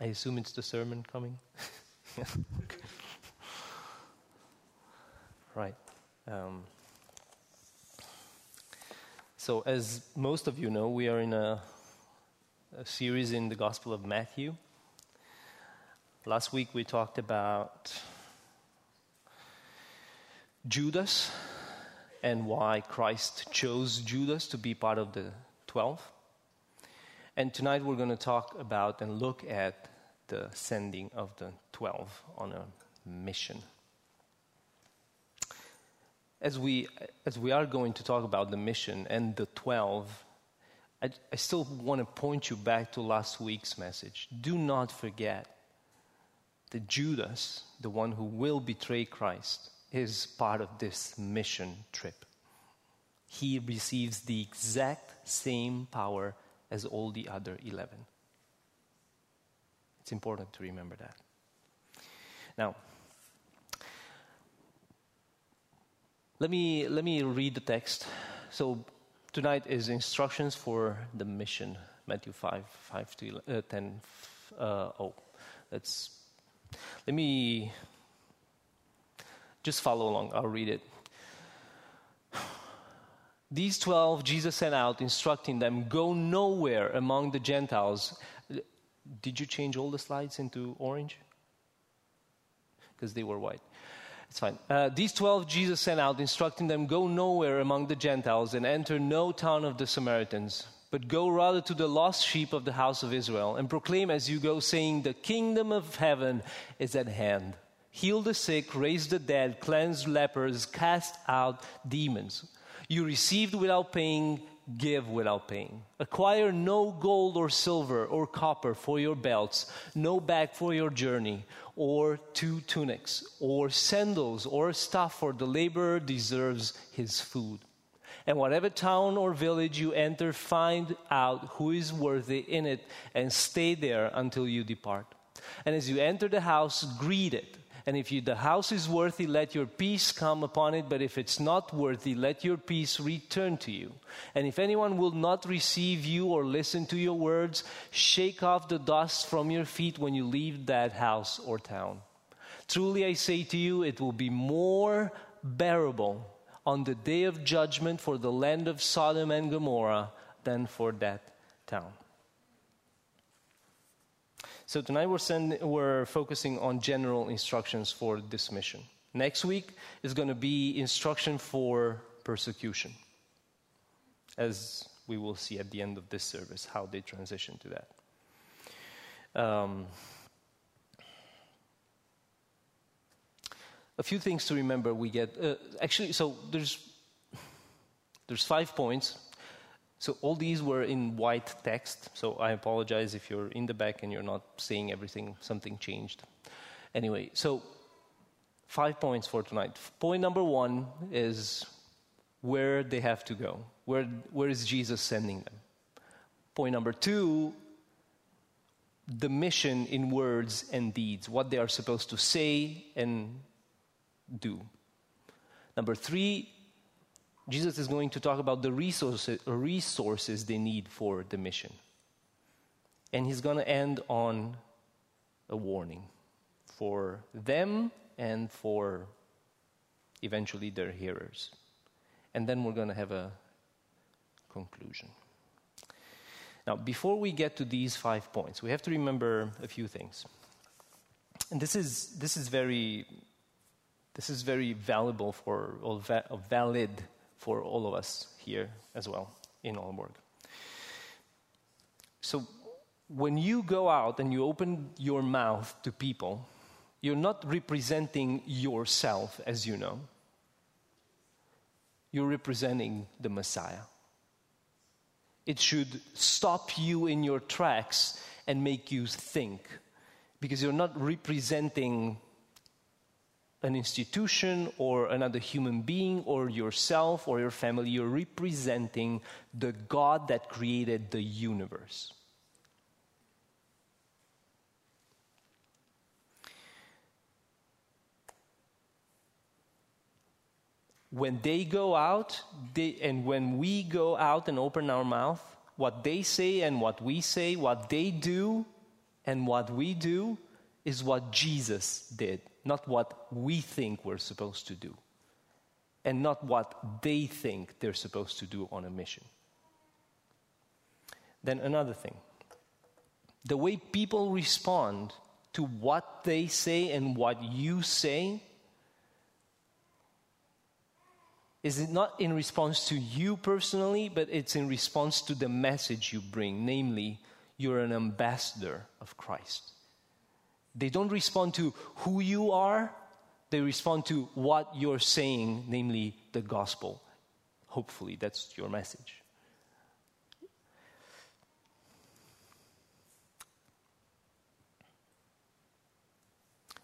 I assume it's the sermon coming. right. Um, so, as most of you know, we are in a, a series in the Gospel of Matthew. Last week we talked about Judas and why Christ chose Judas to be part of the 12. And tonight we're going to talk about and look at the sending of the 12 on a mission. As we, as we are going to talk about the mission and the 12, I, I still want to point you back to last week's message. Do not forget that Judas, the one who will betray Christ, is part of this mission trip. He receives the exact same power as all the other 11. It's important to remember that. Now, let me, let me read the text. So, tonight is instructions for the mission, Matthew 5, 5 to 11, uh, 10. Uh, oh, let's, let me just follow along. I'll read it. These 12 Jesus sent out, instructing them, Go nowhere among the Gentiles. Did you change all the slides into orange? Because they were white. It's fine. Uh, these 12 Jesus sent out, instructing them, Go nowhere among the Gentiles and enter no town of the Samaritans, but go rather to the lost sheep of the house of Israel, and proclaim as you go, saying, The kingdom of heaven is at hand heal the sick, raise the dead, cleanse lepers, cast out demons. You received without paying, give without paying. Acquire no gold or silver or copper for your belts, no bag for your journey, or two tunics, or sandals, or stuff, for the laborer deserves his food. And whatever town or village you enter, find out who is worthy in it and stay there until you depart. And as you enter the house, greet it. And if you, the house is worthy, let your peace come upon it. But if it's not worthy, let your peace return to you. And if anyone will not receive you or listen to your words, shake off the dust from your feet when you leave that house or town. Truly I say to you, it will be more bearable on the day of judgment for the land of Sodom and Gomorrah than for that town. So tonight we're, send, we're focusing on general instructions for this mission. Next week is going to be instruction for persecution, as we will see at the end of this service how they transition to that. Um, a few things to remember we get uh, actually so there's there's five points so all these were in white text. So I apologize if you're in the back and you're not seeing everything, something changed. Anyway, so five points for tonight. Point number one is where they have to go. Where, where is Jesus sending them? Point number two, the mission in words and deeds, what they are supposed to say and do. Number three, Jesus is going to talk about the resources, resources they need for the mission. And he's going to end on a warning for them and for eventually their hearers. And then we're going to have a conclusion. Now, before we get to these five points, we have to remember a few things. And this is, this is, very, this is very valuable for, or valid for all of us here as well in Aalborg. So, when you go out and you open your mouth to people, you're not representing yourself, as you know. You're representing the Messiah. It should stop you in your tracks and make you think because you're not representing an institution or another human being or yourself or your family. You're representing the God that created the universe. When they go out, they, and when we go out and open our mouth, what they say and what we say, what they do, And what we do is what Jesus did, not what we think we're supposed to do, and not what they think they're supposed to do on a mission. Then, another thing the way people respond to what they say and what you say is it not in response to you personally, but it's in response to the message you bring, namely, you're an ambassador of Christ. They don't respond to who you are, they respond to what you're saying, namely the gospel. Hopefully, that's your message.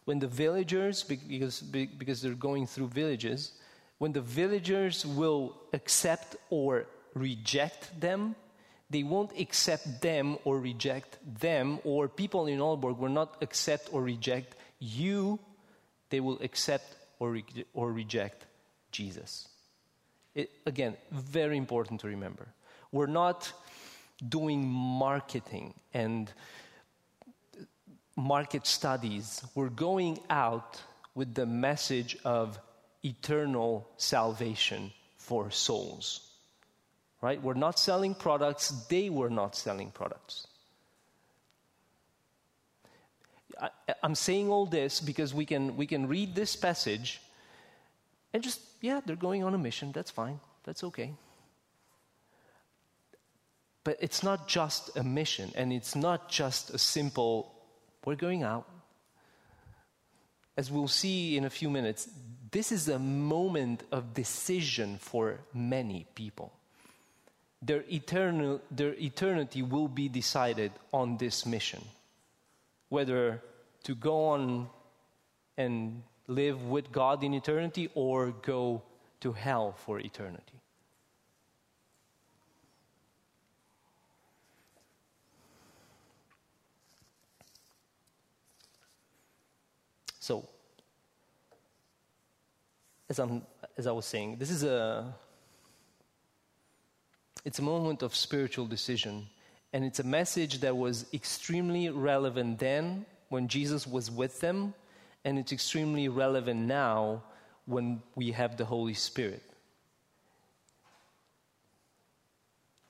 When the villagers, because, because they're going through villages, when the villagers will accept or reject them, they won't accept them or reject them, or people in Aalborg will not accept or reject you, they will accept or, re- or reject Jesus. It, again, very important to remember. We're not doing marketing and market studies. We're going out with the message of eternal salvation for souls right? We're not selling products, they were not selling products. I, am saying all this because we can, we can read this passage and just, yeah, they're going on a mission. That's fine. That's okay. But it's not just a mission, and it's not just a simple, we're going out. As we'll see in a few minutes, this is a moment of decision for many people their, eternal, their eternity will be decided on this mission. Whether to go on and live with God in eternity or go to hell for eternity. So, as, I'm, as I was saying, this is a it's a moment of spiritual decision. And it's a message that was extremely relevant then when Jesus was with them, and it's extremely relevant now when we have the Holy Spirit.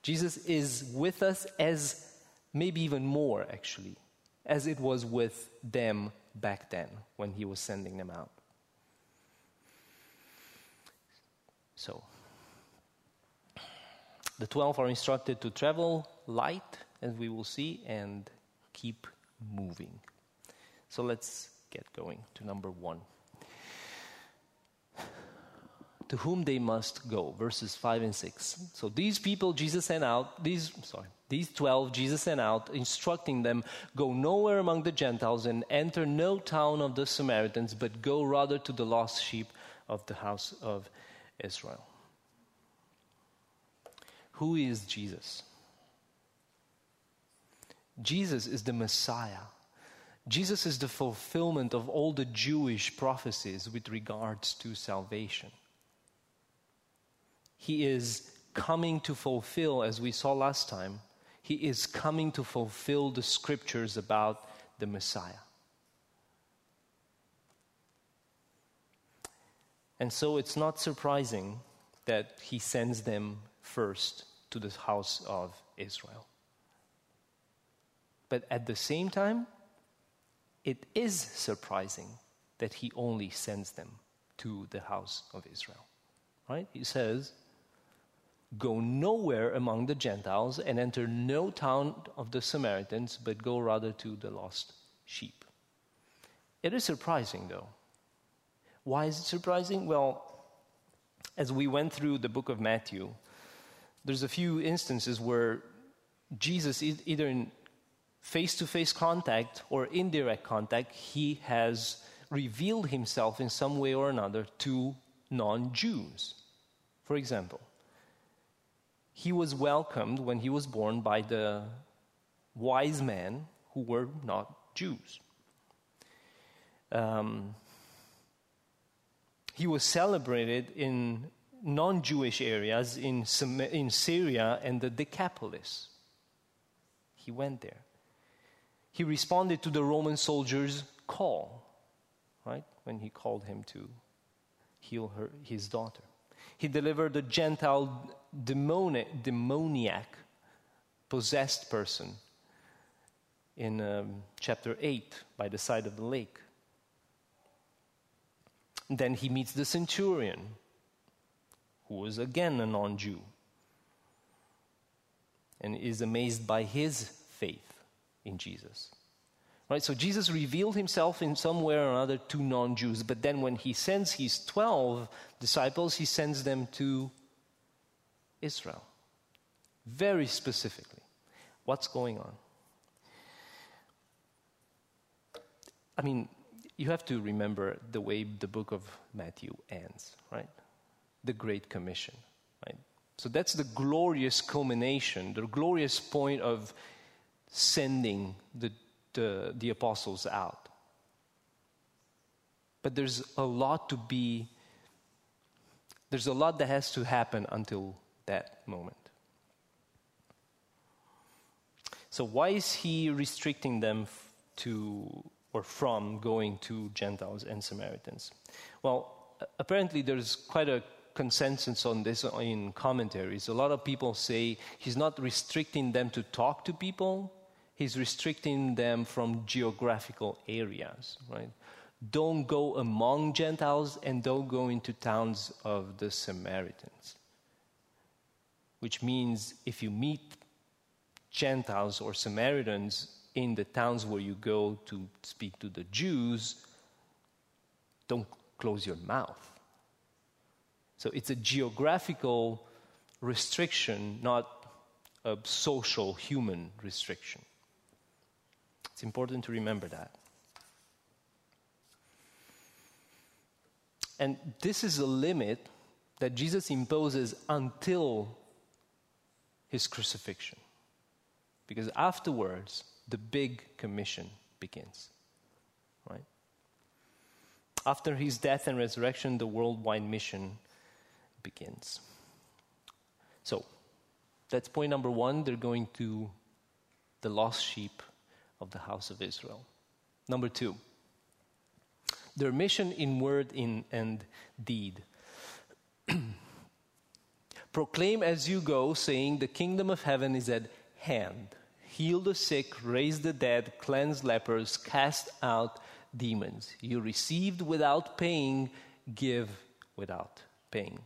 Jesus is with us as maybe even more, actually, as it was with them back then when he was sending them out. So, the 12 are instructed to travel light, as we will see, and keep moving. So let's get going to number one. To whom they must go, verses 5 and 6. So these people Jesus sent out, these, sorry, these 12 Jesus sent out, instructing them, Go nowhere among the Gentiles and enter no town of the Samaritans, but go rather to the lost sheep of the house of Israel. Who is Jesus? Jesus is the Messiah. Jesus is the fulfillment of all the Jewish prophecies with regards to salvation. He is coming to fulfill, as we saw last time, he is coming to fulfill the scriptures about the Messiah. And so it's not surprising that he sends them first to the house of Israel. But at the same time, it is surprising that he only sends them to the house of Israel. Right? He says, Go nowhere among the Gentiles and enter no town of the Samaritans, but go rather to the lost sheep. It is surprising, though. Why is it surprising? Well, as we went through the book of Matthew, there's a few instances where Jesus, either in face to face contact or indirect contact, he has revealed himself in some way or another to non Jews. For example, he was welcomed when he was born by the wise men who were not Jews. Um, he was celebrated in non Jewish areas in, in Syria and the Decapolis. He went there. he responded to the Roman soldier's call, right? When he called him to heal her, his daughter. He delivered a Gentile demoni- demoniac, possessed person in um, chapter 8 by the side of the lake. Then he meets the centurion, who was again a non Jew, and is amazed by his faith in Jesus. Right? So Jesus revealed himself in some way or another to non Jews, but then when he sends his 12 disciples, he sends them to Israel. Very specifically. What's going on? I mean, you have to remember the way the book of Matthew ends, right? The Great Commission, right? So that's the glorious culmination, the glorious point of sending the, the, the apostles out. But there's a lot to be, there's a lot that has to happen until that moment. So, why is he restricting them to or from going to Gentiles and Samaritans? Well, apparently there's quite a consensus on this in commentaries. A lot of people say he's not restricting them to talk to people, he's restricting them from geographical areas, right? Don't go among Gentiles and don't go into towns of the Samaritans. Which means if you meet Gentiles or Samaritans in the towns where you go to speak to the Jews, don't close your mouth. So it's a geographical restriction, not a social human restriction. It's important to remember that. And this is a limit that Jesus imposes until his crucifixion. Because afterwards, the big commission begins. Right? After his death and resurrection, the worldwide mission begins. So, that's point number one. They're going to the lost sheep of the house of Israel. Number two, their mission in word in, and deed. Proclaim as you go, saying, The kingdom of heaven is at hand. Heal the sick, raise the dead, cleanse lepers, cast out demons. You received without paying, give without paying.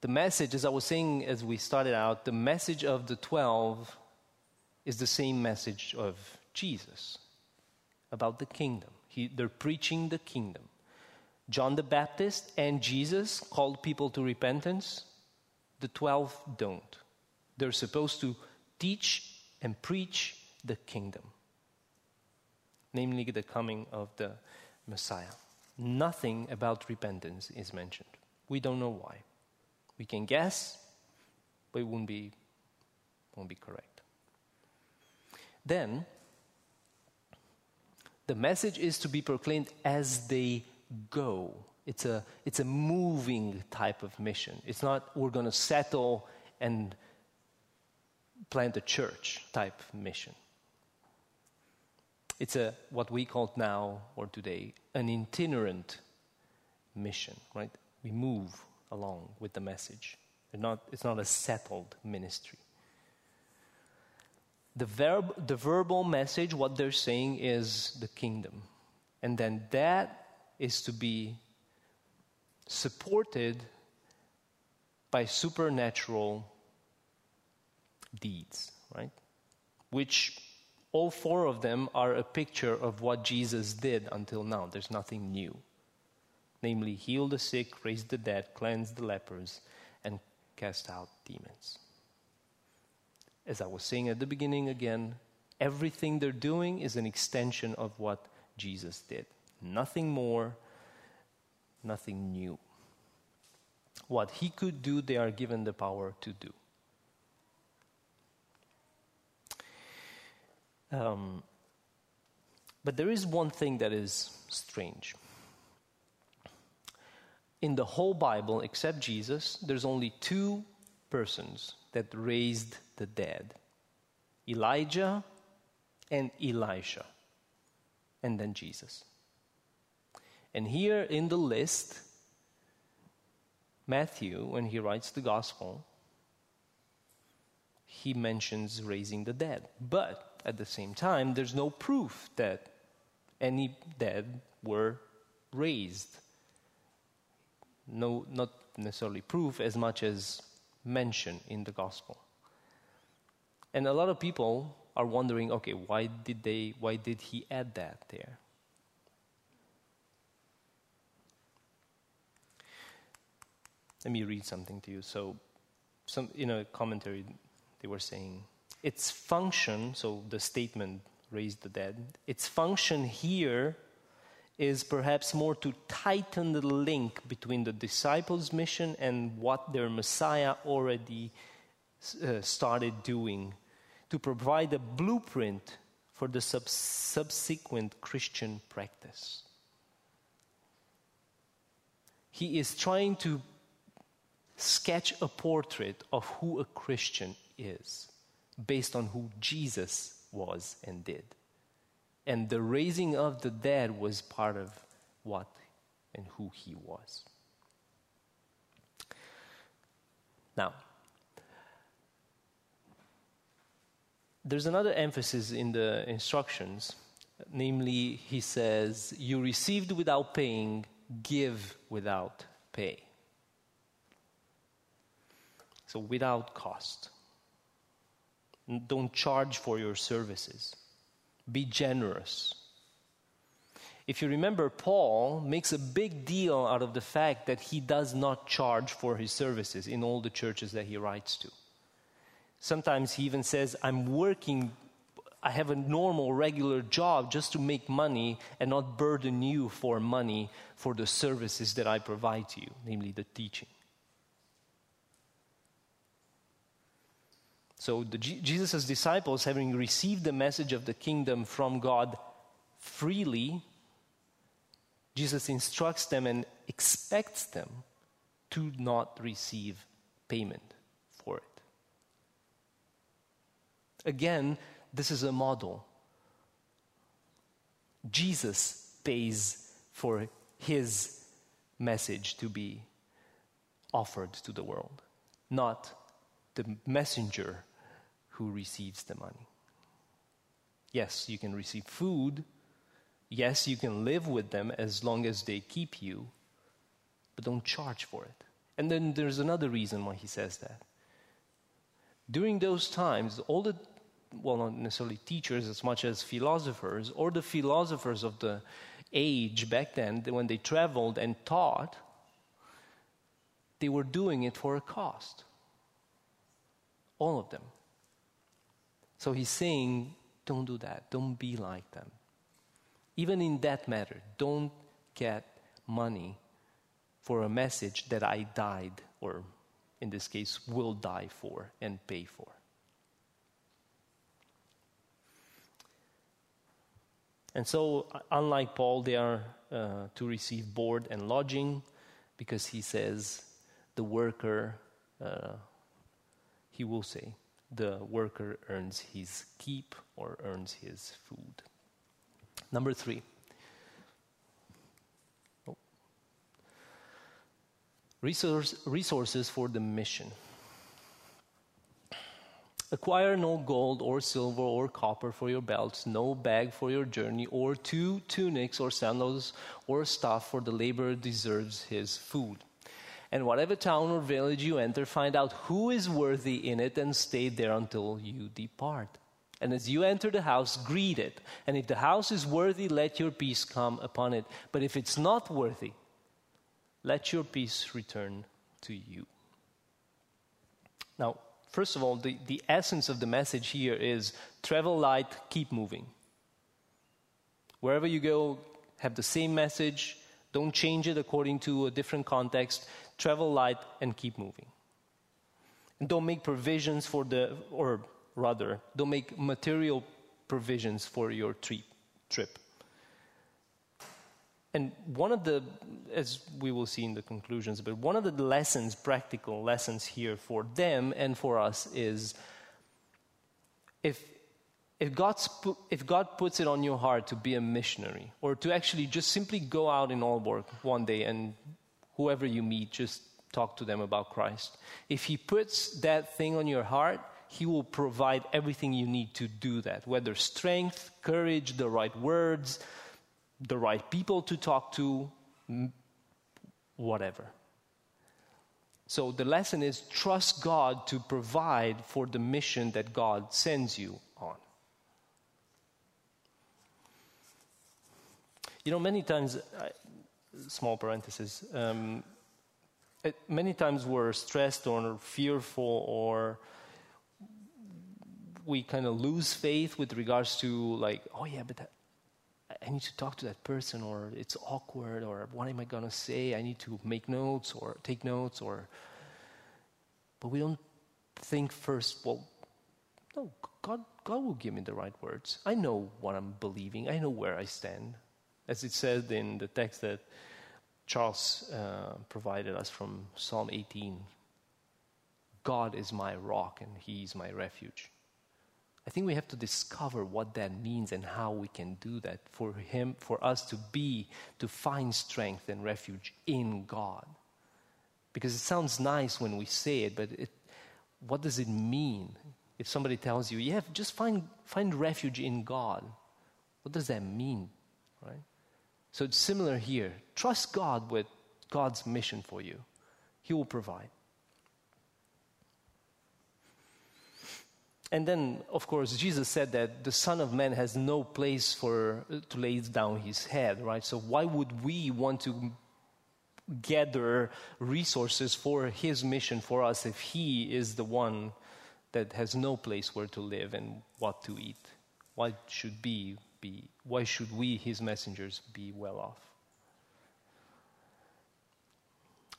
The message, as I was saying as we started out, the message of the 12 is the same message of Jesus about the kingdom. He, they're preaching the kingdom. John the Baptist and Jesus called people to repentance. The 12 don't. They're supposed to teach and preach the kingdom, namely the coming of the Messiah. Nothing about repentance is mentioned. We don't know why. We can guess, but it won't be, won't be correct. Then, the message is to be proclaimed as they go. It's a, it's a moving type of mission. It's not we're going to settle and plant a church type mission. It's a what we call now or today an itinerant mission, right? We move along with the message. Not, it's not a settled ministry. The, verb, the verbal message, what they're saying is the kingdom. And then that is to be supported by supernatural deeds, right? Which all four of them are a picture of what Jesus did until now. There's nothing new. Namely, heal the sick, raise the dead, cleanse the lepers, and cast out demons. As I was saying at the beginning again, everything they're doing is an extension of what Jesus did. Nothing more, nothing new. What he could do, they are given the power to do. Um, but there is one thing that is strange. In the whole Bible, except Jesus, there's only two persons that raised the dead. Elijah, and Elisha, and then Jesus. And here in the list, Matthew, when he writes the gospel, he mentions raising the dead. But at the same time, there's no proof that any dead were raised. No, not necessarily proof as much as mention in the gospel. And a lot of people are wondering, okay, why did they why did he add that there? Let me read something to you. So some in a commentary they were saying its function, so the statement raised the dead, its function here is perhaps more to tighten the link between the disciples' mission and what their Messiah already uh, started doing, to provide a blueprint for the sub- subsequent Christian practice. He is trying to sketch a portrait of who a Christian is based on who Jesus was and did. And the raising of the dead was part of what and who he was. Now, there's another emphasis in the instructions. Namely, he says, You received without paying, give without pay. So, without cost. Don't charge for your services. Be generous. If you remember, Paul makes a big deal out of the fact that he does not charge for his services in all the churches that he writes to. Sometimes he even says, I'm working, I have a normal, regular job just to make money and not burden you for money for the services that I provide to you, namely the teaching. So Jesus' disciples, having received the message of the kingdom from God freely, Jesus instructs them and expects them to not receive payment for it. Again, this is a model. Jesus pays for his message to be offered to the world, not the messenger who receives the money. Yes, you can receive food. Yes, you can live with them as long as they keep you, but don't charge for it. And then there's another reason why he says that. During those times, all the, well, not necessarily teachers as much as philosophers, or the philosophers of the age back then, when they traveled and taught, they were doing it for a cost. All of them. So he's saying, don't do that. Don't be like them. Even in that matter, don't get money for a message that I died, or in this case, will die for and pay for. And so, unlike Paul, they are uh, to receive board and lodging because he says the worker, uh, he will say, the worker earns his keep or earns his food. Number three. Oh. Resource, resources for the mission. Acquire no gold or silver or copper for your belts, no bag for your journey, or two tunics or sandals or staff, for the laborer deserves his food. And whatever town or village you enter, find out who is worthy in it and stay there until you depart. And as you enter the house, greet it. And if the house is worthy, let your peace come upon it. But if it's not worthy, let your peace return to you. Now, first of all, the, the essence of the message here is travel light, keep moving. Wherever you go, have the same message. Don't change it according to a different context travel light, and keep moving. And don't make provisions for the, or rather, don't make material provisions for your trip. And one of the, as we will see in the conclusions, but one of the lessons, practical lessons here for them and for us is if, if, God's if God puts it on your heart to be a missionary or to actually just simply go out in Aalborg one day and whoever you meet, just talk to them about Christ. If He puts that thing on your heart, He will provide everything you need to do that, whether strength, courage, the right words, the right people to talk to, whatever. So the lesson is trust God to provide for the mission that God sends you on. You know, many times, small parenthesis, um, it, many times we're stressed or fearful or we kind of lose faith with regards to like, oh yeah, but that, I need to talk to that person, or it's awkward, or what am I going to say? I need to make notes or take notes, or. But we don't think first, well, no, God, God will give me the right words. I know what I'm believing, I know where I stand. As it said in the text that Charles uh, provided us from Psalm 18 God is my rock and He is my refuge. I think we have to discover what that means and how we can do that for him, for us to be, to find strength and refuge in God. Because it sounds nice when we say it, but it, what does it mean? If somebody tells you, yeah, just find, find refuge in God, what does that mean? Right? So it's similar here. Trust God with God's mission for you, He will provide. And then, of course, Jesus said that the Son of Man has no place for to lay down his head, right? So why would we want to gather resources for his mission for us if he is the one that has no place where to live and what to eat? Why should be be why should we, his messengers, be well off?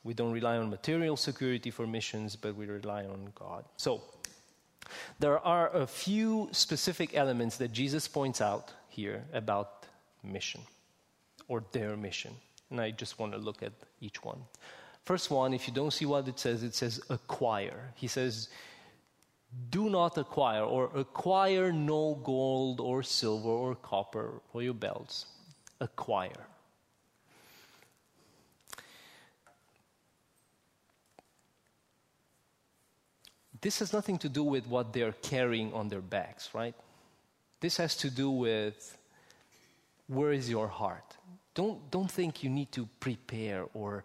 We don't rely on material security for missions, but we rely on God. So there are a few specific elements that Jesus points out here about mission or their mission. And I just want to look at each one. First one, if you don't see what it says, it says acquire. He says, do not acquire or acquire no gold or silver or copper for your belts. Acquire. this has nothing to do with what they're carrying on their backs, right? This has to do with where is your heart. Don't, don't think you need to prepare or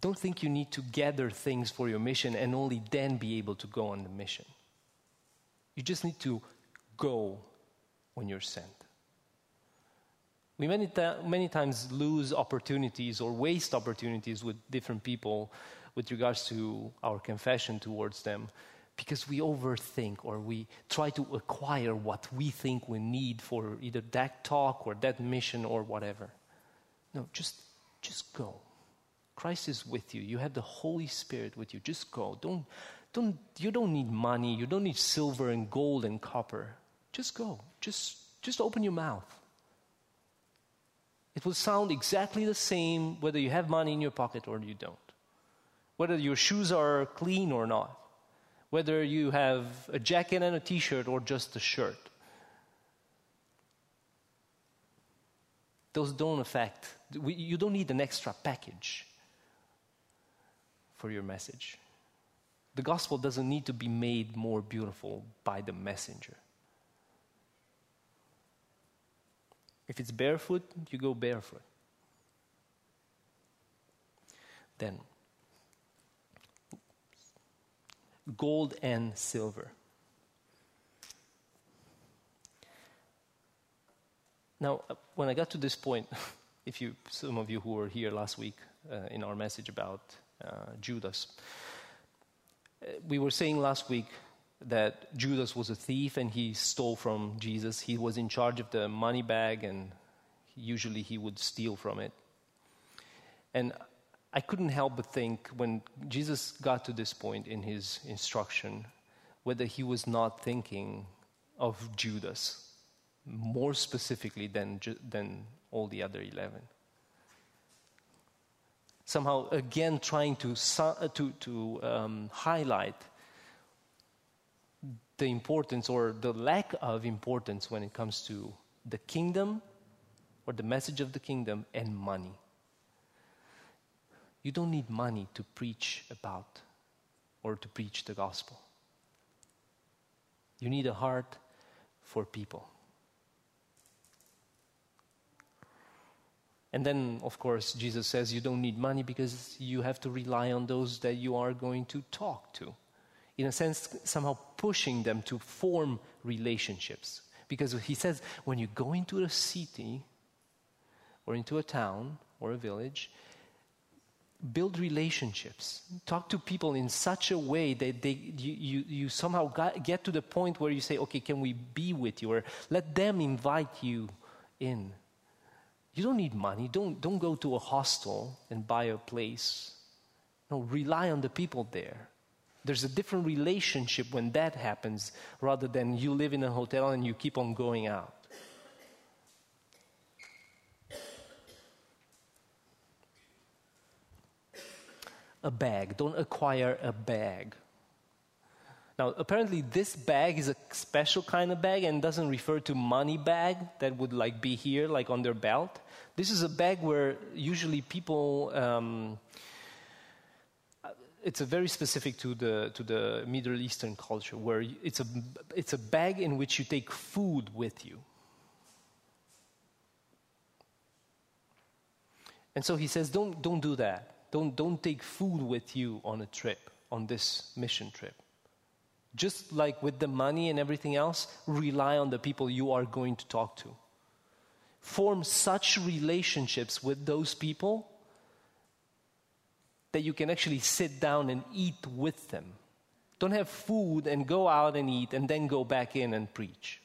don't think you need to gather things for your mission and only then be able to go on the mission. You just need to go when you're sent. We many, ta- many times lose opportunities or waste opportunities with different people with regards to our confession towards them because we overthink or we try to acquire what we think we need for either that talk or that mission or whatever. No, just, just go. Christ is with you. You have the Holy Spirit with you. Just go. Don't, don't, you don't need money. You don't need silver and gold and copper. Just go. Just, just open your mouth. It will sound exactly the same whether you have money in your pocket or you don't whether your shoes are clean or not, whether you have a jacket and a t shirt or just a shirt. Those don't affect, you don't need an extra package for your message. The gospel doesn't need to be made more beautiful by the messenger. If it's barefoot, you go barefoot. Then, gold and silver. Now, uh, when I got to this point, if you, some of you who were here last week uh, in our message about uh, Judas, we were saying last week that Judas was a thief and he stole from Jesus. He was in charge of the money bag and usually he would steal from it. And I couldn't help but think when Jesus got to this point in his instruction, whether he was not thinking of Judas more specifically than, than all the other 11. Somehow, again, trying to, uh, to, to um, highlight the importance or the lack of importance when it comes to the kingdom or the message of the kingdom and money. You don't need money to preach about or to preach the gospel. You need a heart for people. And then, of course, Jesus says you don't need money because you have to rely on those that you are going to talk to. In a sense, somehow pushing them to form relationships. Because he says when you go into a city or into a town or a village, build relationships. Talk to people in such a way that they, you, you, you somehow get to the point where you say, okay, can we be with you? Or let them invite you in. You don't need money. Don't, don't go to a hostel and buy a place. No, rely on the people there. There's a different relationship when that happens rather than you live in a hotel and you keep on going out. A bag. Don't acquire a bag. Now, apparently, this bag is a special kind of bag and doesn't refer to money bag that would like be here, like on their belt. This is a bag where usually people. Um, it's a very specific to the to the Middle Eastern culture, where it's a it's a bag in which you take food with you. And so he says, don't don't do that. Don't don't take food with you on a trip, on this mission trip. Just like with the money and everything else, rely on the people you are going to talk to. Form such relationships with those people that you can actually sit down and eat with them. Don't have food and go out and eat and then go back in and preach.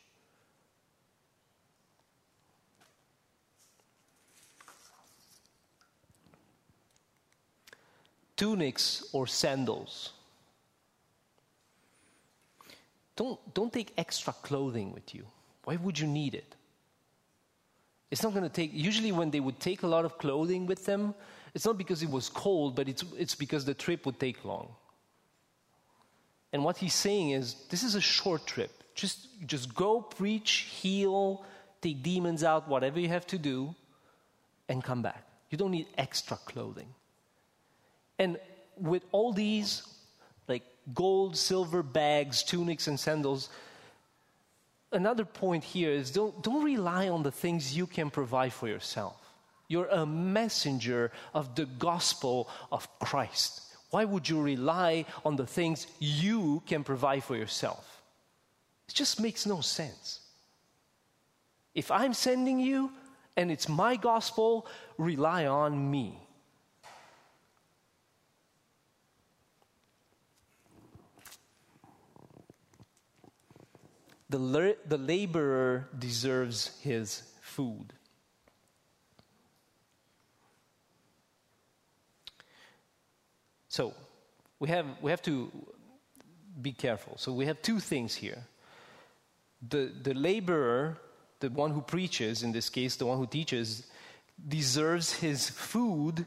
Tunics or sandals don't, don't take extra clothing with you. Why would you need it? It's not going to take, usually, when they would take a lot of clothing with them, it's not because it was cold, but it's, it's because the trip would take long. And what he's saying is this is a short trip. Just, just go preach, heal, take demons out, whatever you have to do, and come back. You don't need extra clothing. And with all these like gold, silver bags, tunics, and sandals. Another point here is don't, don't rely on the things you can provide for yourself. You're a messenger of the gospel of Christ. Why would you rely on the things you can provide for yourself? It just makes no sense. If I'm sending you and it's my gospel, rely on me. The, la- the laborer deserves his food. So we have, we have to be careful. So we have two things here. The, the laborer, the one who preaches, in this case, the one who teaches, deserves his food.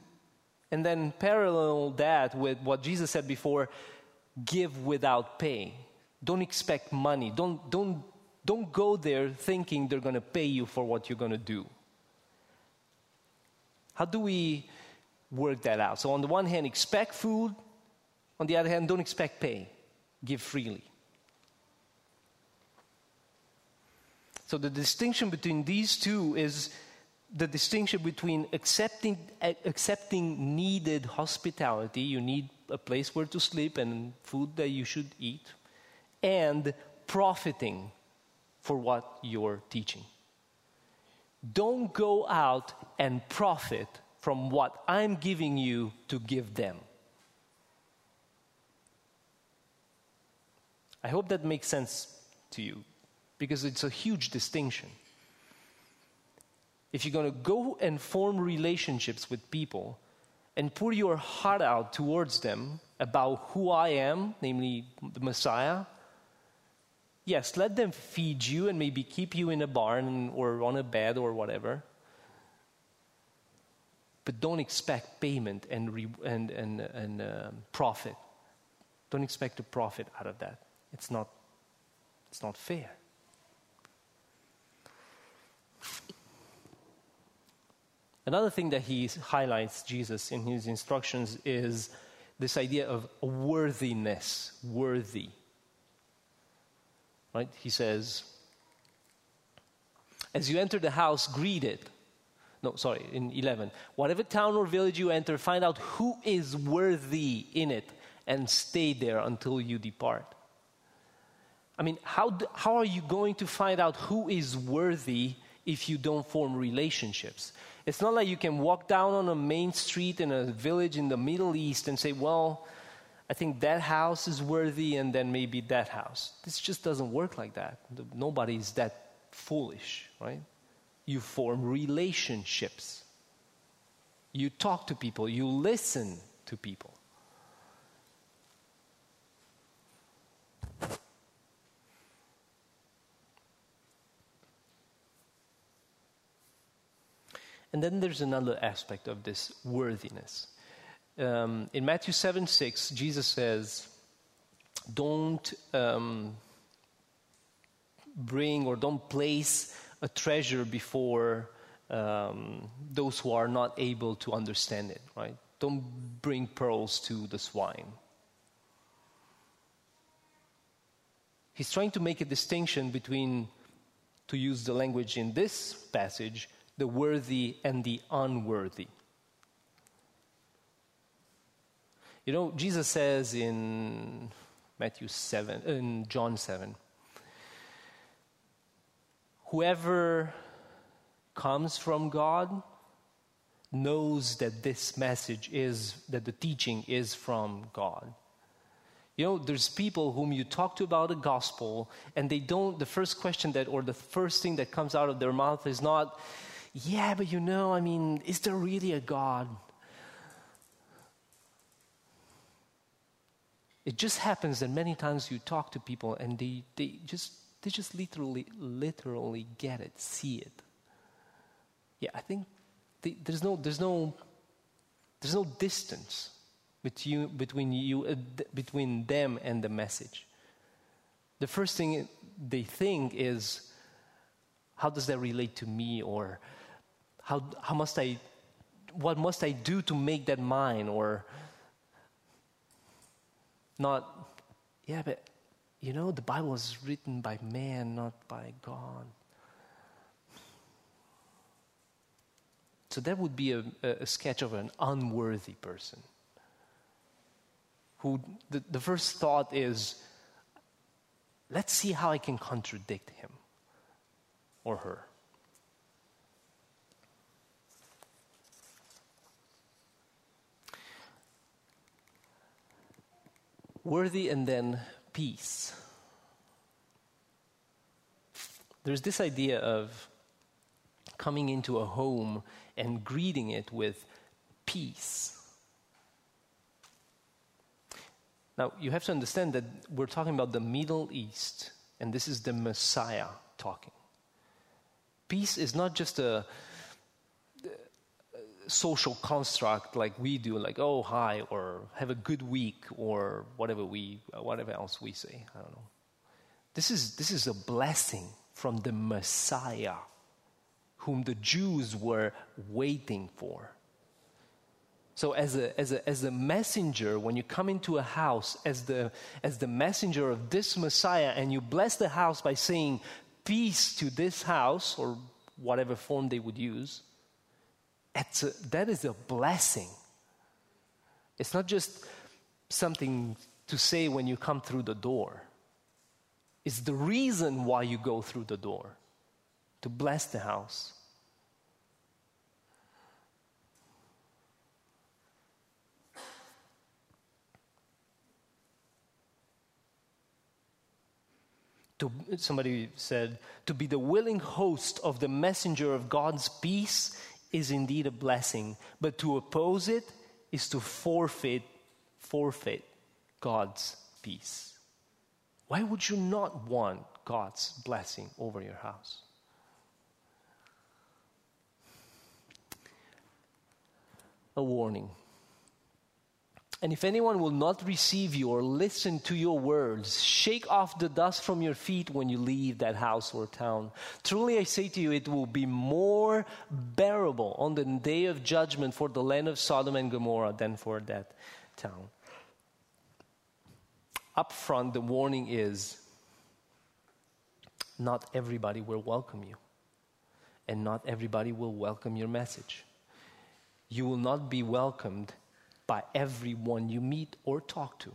And then parallel that with what Jesus said before give without pay. Don't expect money. Don't, don't, don't go there thinking they're going to pay you for what you're going to do. How do we work that out? So, on the one hand, expect food. On the other hand, don't expect pay. Give freely. So, the distinction between these two is the distinction between accepting, accepting needed hospitality, you need a place where to sleep and food that you should eat, and profiting for what you're teaching. Don't go out and profit from what I'm giving you to give them. I hope that makes sense to you because it's a huge distinction. If you're going to go and form relationships with people and pour your heart out towards them about who I am, namely the Messiah, yes, let them feed you and maybe keep you in a barn or on a bed or whatever. But don't expect payment and, re- and, and, and um, profit. Don't expect a profit out of that. It's not, It's not fair. Another thing that he highlights, Jesus, in his instructions is this idea of worthiness. Worthy. Right? He says, As you enter the house, greet it. No, sorry, in 11. Whatever town or village you enter, find out who is worthy in it and stay there until you depart. I mean, how, how are you going to find out who is worthy if you don't form relationships? It's not like you can walk down on a main street in a village in the Middle East and say, well, I think that house is worthy and then maybe that house. This just doesn't work like that. Nobody is that foolish, right? You form relationships. You talk to people, you listen to people. And then there's another aspect of this worthiness. Um, in Matthew 7 6, Jesus says, Don't um, bring or don't place a treasure before um, those who are not able to understand it, right? Don't bring pearls to the swine. He's trying to make a distinction between, to use the language in this passage, the worthy and the unworthy. You know, Jesus says in Matthew 7, uh, in John 7, whoever comes from God knows that this message is, that the teaching is from God. You know, there's people whom you talk to about the gospel, and they don't, the first question that, or the first thing that comes out of their mouth is not, yeah, but you know, I mean, is there really a God? It just happens that many times you talk to people and they, they just they just literally literally get it, see it. Yeah, I think they, there's no there's no there's no distance between you, between you uh, between them and the message. The first thing they think is, how does that relate to me, or how, how must I, what must I do to make that mine? Or not, yeah, but you know, the Bible is written by man, not by God. So that would be a, a sketch of an unworthy person. Who the, the first thought is, let's see how I can contradict him or her. Worthy and then peace. There's this idea of coming into a home and greeting it with peace. Now, you have to understand that we're talking about the Middle East, and this is the Messiah talking. Peace is not just a, social construct like we do, like oh hi or have a good week or whatever we whatever else we say. I don't know. This is this is a blessing from the Messiah, whom the Jews were waiting for. So as a, as a, as a messenger, when you come into a house as the, as the messenger of this Messiah and you bless the house by saying peace to this house or whatever form they would use, a, that is a blessing. It's not just something to say when you come through the door. It's the reason why you go through the door to bless the house. To, somebody said, to be the willing host of the messenger of God's peace is indeed a blessing, but to oppose it is to forfeit, forfeit God's peace. Why would you not want God's blessing over your house? A warning. And if anyone will not receive you or listen to your words, shake off the dust from your feet when you leave that house or town. Truly I say to you, it will be more bearable on the day of judgment for the land of Sodom and Gomorrah than for that town. Up front, the warning is not everybody will welcome you, and not everybody will welcome your message. You will not be welcomed by everyone you meet or talk to.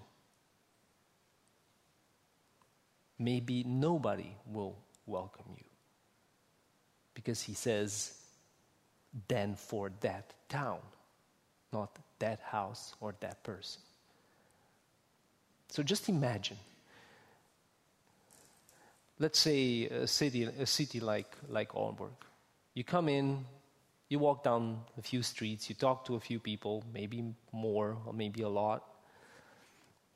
Maybe nobody will welcome you. Because he says, then for that town, not that house or that person. So just imagine. Let's say a city, a city like, like Aalborg. You come in, you walk down a few streets, you talk to a few people, maybe more or maybe a lot.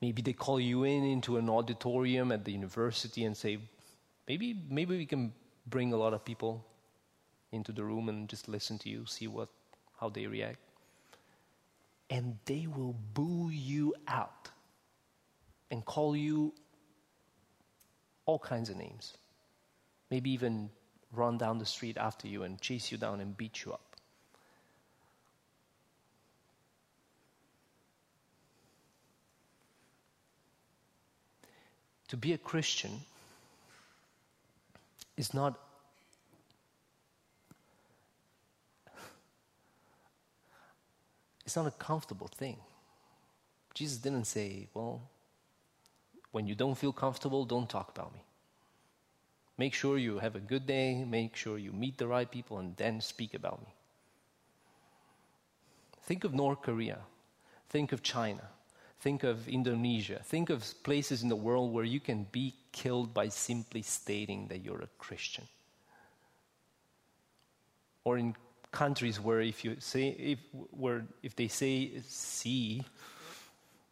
Maybe they call you in into an auditorium at the university and say, maybe, maybe we can bring a lot of people into the room and just listen to you, see what, how they react. And they will boo you out and call you all kinds of names. Maybe even run down the street after you and chase you down and beat you up. To be a Christian is not it's not a comfortable thing. Jesus didn't say, well, when you don't feel comfortable, don't talk about me. Make sure you have a good day, make sure you meet the right people, and then speak about me. Think of North Korea. Think of China. Think of Indonesia. Think of places in the world where you can be killed by simply stating that you're a Christian. Or in countries where if you say if where if they say see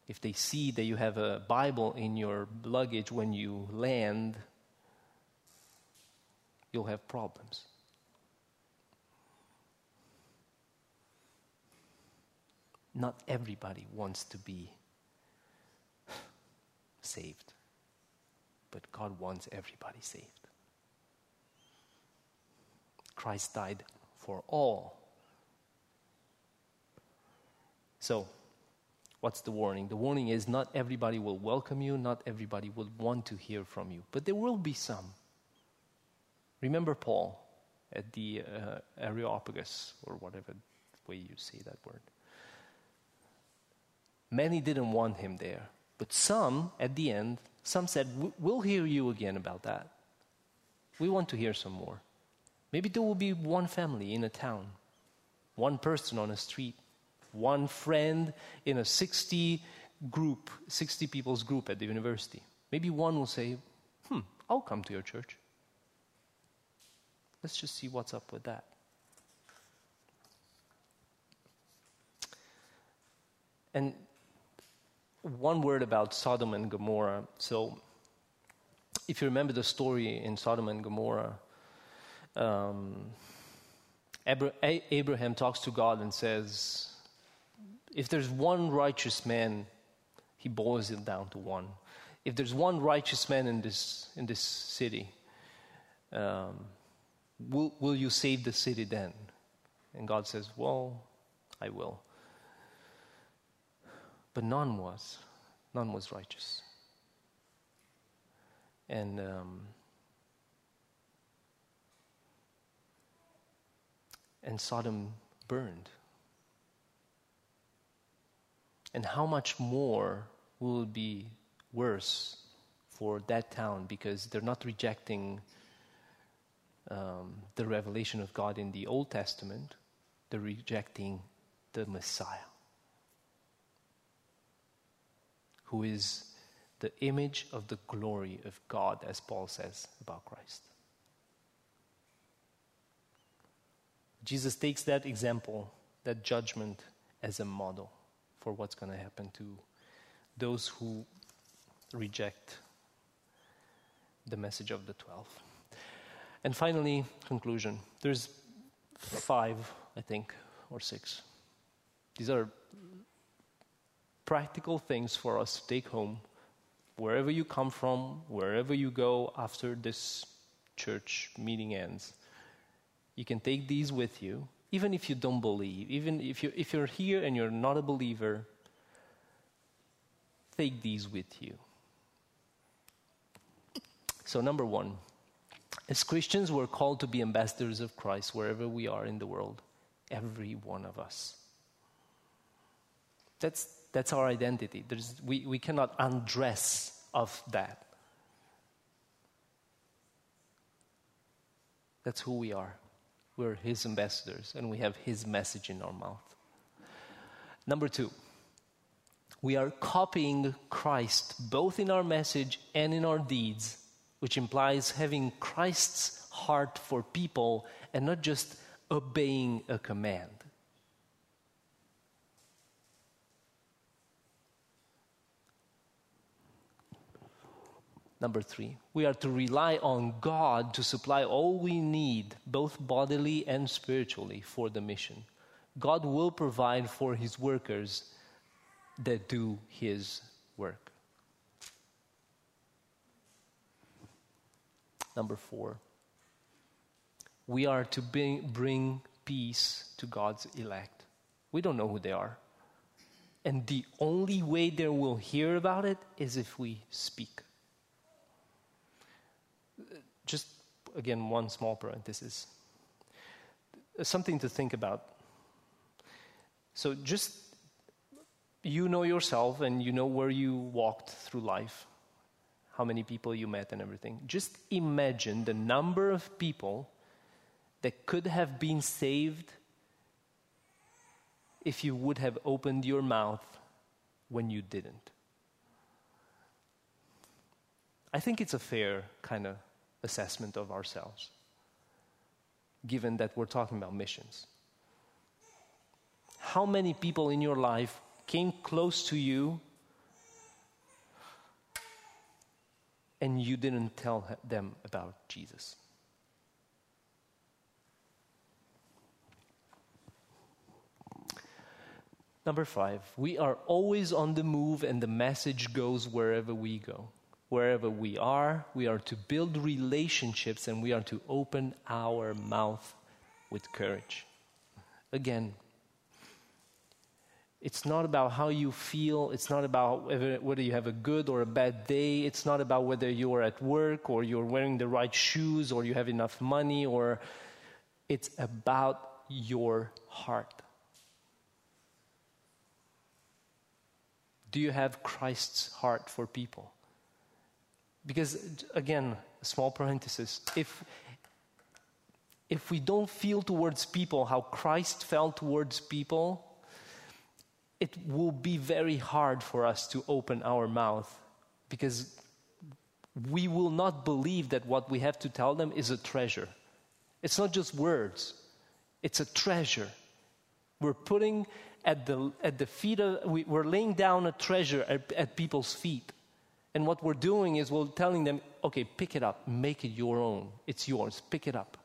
if they see that you have a Bible in your luggage when you land, you'll have problems. Not everybody wants to be saved. But God wants everybody saved. Christ died for all. So, what's the warning? The warning is not everybody will welcome you, not everybody will want to hear from you, but there will be some. Remember Paul at the uh, Areopagus, or whatever way you say that word. Many didn't want him there. But some, at the end, some said, We'll hear you again about that. We want to hear some more. Maybe there will be one family in a town, one person on a street, one friend in a 60 group, 60 people's group at the university. Maybe one will say, Hmm, I'll come to your church. Let's just see what's up with that. And one word about Sodom and Gomorrah. So, if you remember the story in Sodom and Gomorrah, um, Abraham talks to God and says, If there's one righteous man, he boils it down to one. If there's one righteous man in this, in this city, um, will, will you save the city then? And God says, Well, I will. But none was. None was righteous. And um, and Sodom burned. And how much more will it be worse for that town because they're not rejecting um, the revelation of God in the Old Testament, they're rejecting the Messiah. Who is the image of the glory of God, as Paul says about Christ. Jesus takes that example, that judgment, as a model for what's going to happen to those who reject the message of the 12. And finally, conclusion. There's five, I think, or six. These are practical things for us to take home, wherever you come from, wherever you go after this church meeting ends. You can take these with you, even if you don't believe, even if, you, if you're here and you're not a believer, take these with you. So, number one, as Christians, we're called to be ambassadors of Christ wherever we are in the world, every one of us. That's, that's our identity. There's, we, we cannot undress of that. That's who we are. We're His ambassadors, and we have His message in our mouth. Number two, we are copying Christ both in our message and in our deeds which implies having Christ's heart for people and not just obeying a command. Number three, we are to rely on God to supply all we need, both bodily and spiritually, for the mission. God will provide for his workers that do his work. Number four, we are to bring, peace to God's elect. We don't know who they are. And the only way they will hear about it is if we speak. Just again, one small parenthesis. Something to think about. So, just you know yourself and you know where you walked through life how many people you met and everything. Just imagine the number of people that could have been saved if you would have opened your mouth when you didn't. I think it's a fair kind of assessment of ourselves, given that we're talking about missions. How many people in your life came close to you and you didn't tell them about Jesus. Number five, we are always on the move and the message goes wherever we go. Wherever we are, we are to build relationships and we are to open our mouth with courage. Again, it's not about how you feel. It's not about whether you have a good or a bad day. It's not about whether you're at work or you're wearing the right shoes or you have enough money or it's about your heart. Do you have Christ's heart for people? Because, again, a small parenthesis, if, if we don't feel towards people how Christ felt towards people, it will be very hard for us to open our mouth because we will not believe that what we have to tell them is a treasure. It's not just words, it's a treasure. We're putting at the, at the feet of, we, we're laying down a treasure at, at people's feet. And what we're doing is we're telling them, okay, pick it up, make it your own. It's yours, pick it up.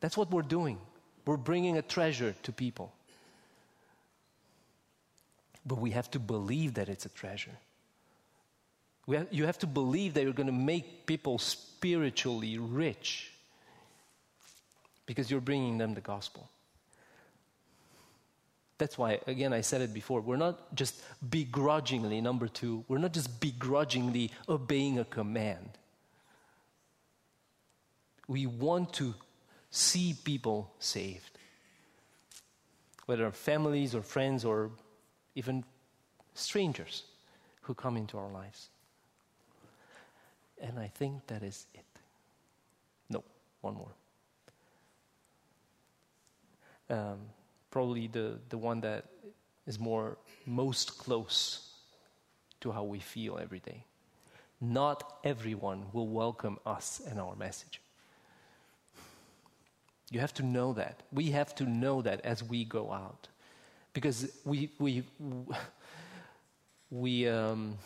That's what we're doing. We're bringing a treasure to people. But we have to believe that it's a treasure. Have, you have to believe that you're going to make people spiritually rich because you're bringing them the gospel. That's why, again, I said it before. We're not just begrudgingly, number two, we're not just begrudgingly obeying a command. We want to see people saved, whether families or friends or even strangers who come into our lives. And I think that is it. No, one more. Um, probably the, the one that is more most close to how we feel every day. Not everyone will welcome us and our message. You have to know that. We have to know that as we go out because we, we, we, um,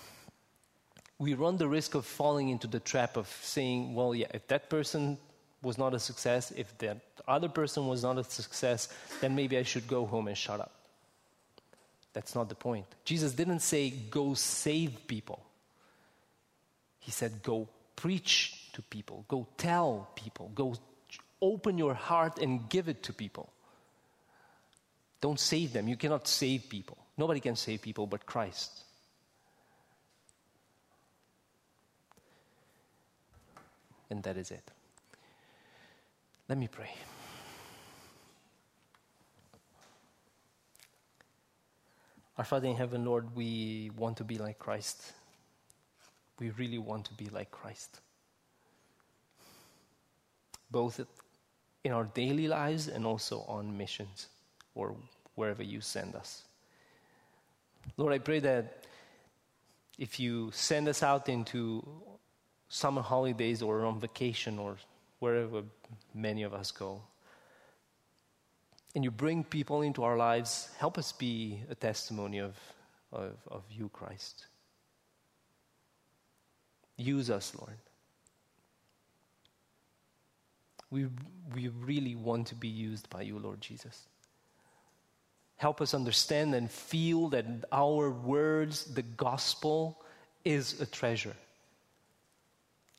we run the risk of falling into the trap of saying, well, yeah, if that person was not a success, if the other person was not a success, then maybe I should go home and shut up. That's not the point. Jesus didn't say, go save people. He said, go preach to people, go tell people, go open your heart and give it to people. Don't save them. You cannot save people. Nobody can save people but Christ. And that is it. Let me pray. Our Father in heaven, Lord, we want to be like Christ. We really want to be like Christ. Both in our daily lives and also on missions or wherever you send us. Lord, I pray that if you send us out into summer holidays or on vacation or wherever many of us go, and you bring people into our lives, help us be a testimony of, of, of you, Christ. Use us, Lord. We, we really want to be used by you, Lord Jesus. Help us understand and feel that our words, the gospel, is a treasure.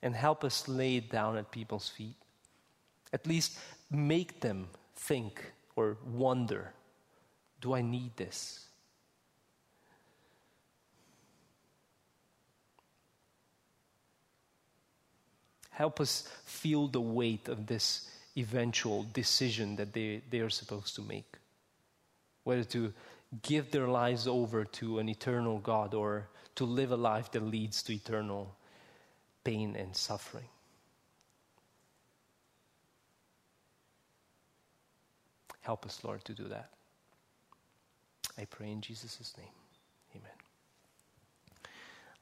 And help us lay it down at people's feet. At least make them think or wonder do I need this? Help us feel the weight of this eventual decision that they, they are supposed to make. Whether to give their lives over to an eternal God or to live a life that leads to eternal pain and suffering. Help us, Lord, to do that. I pray in Jesus' name. Amen.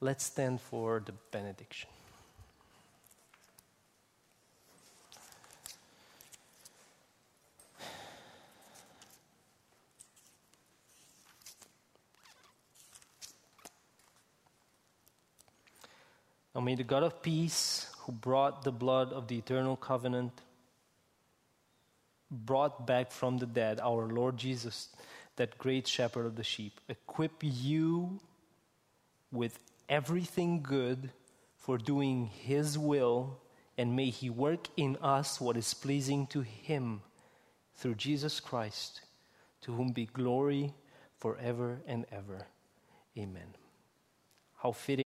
Let's stand for the benediction. Now may the God of peace, who brought the blood of the eternal covenant, brought back from the dead our Lord Jesus, that great shepherd of the sheep, equip you with everything good for doing his will, and may he work in us what is pleasing to him through Jesus Christ, to whom be glory forever and ever. Amen. How fitting.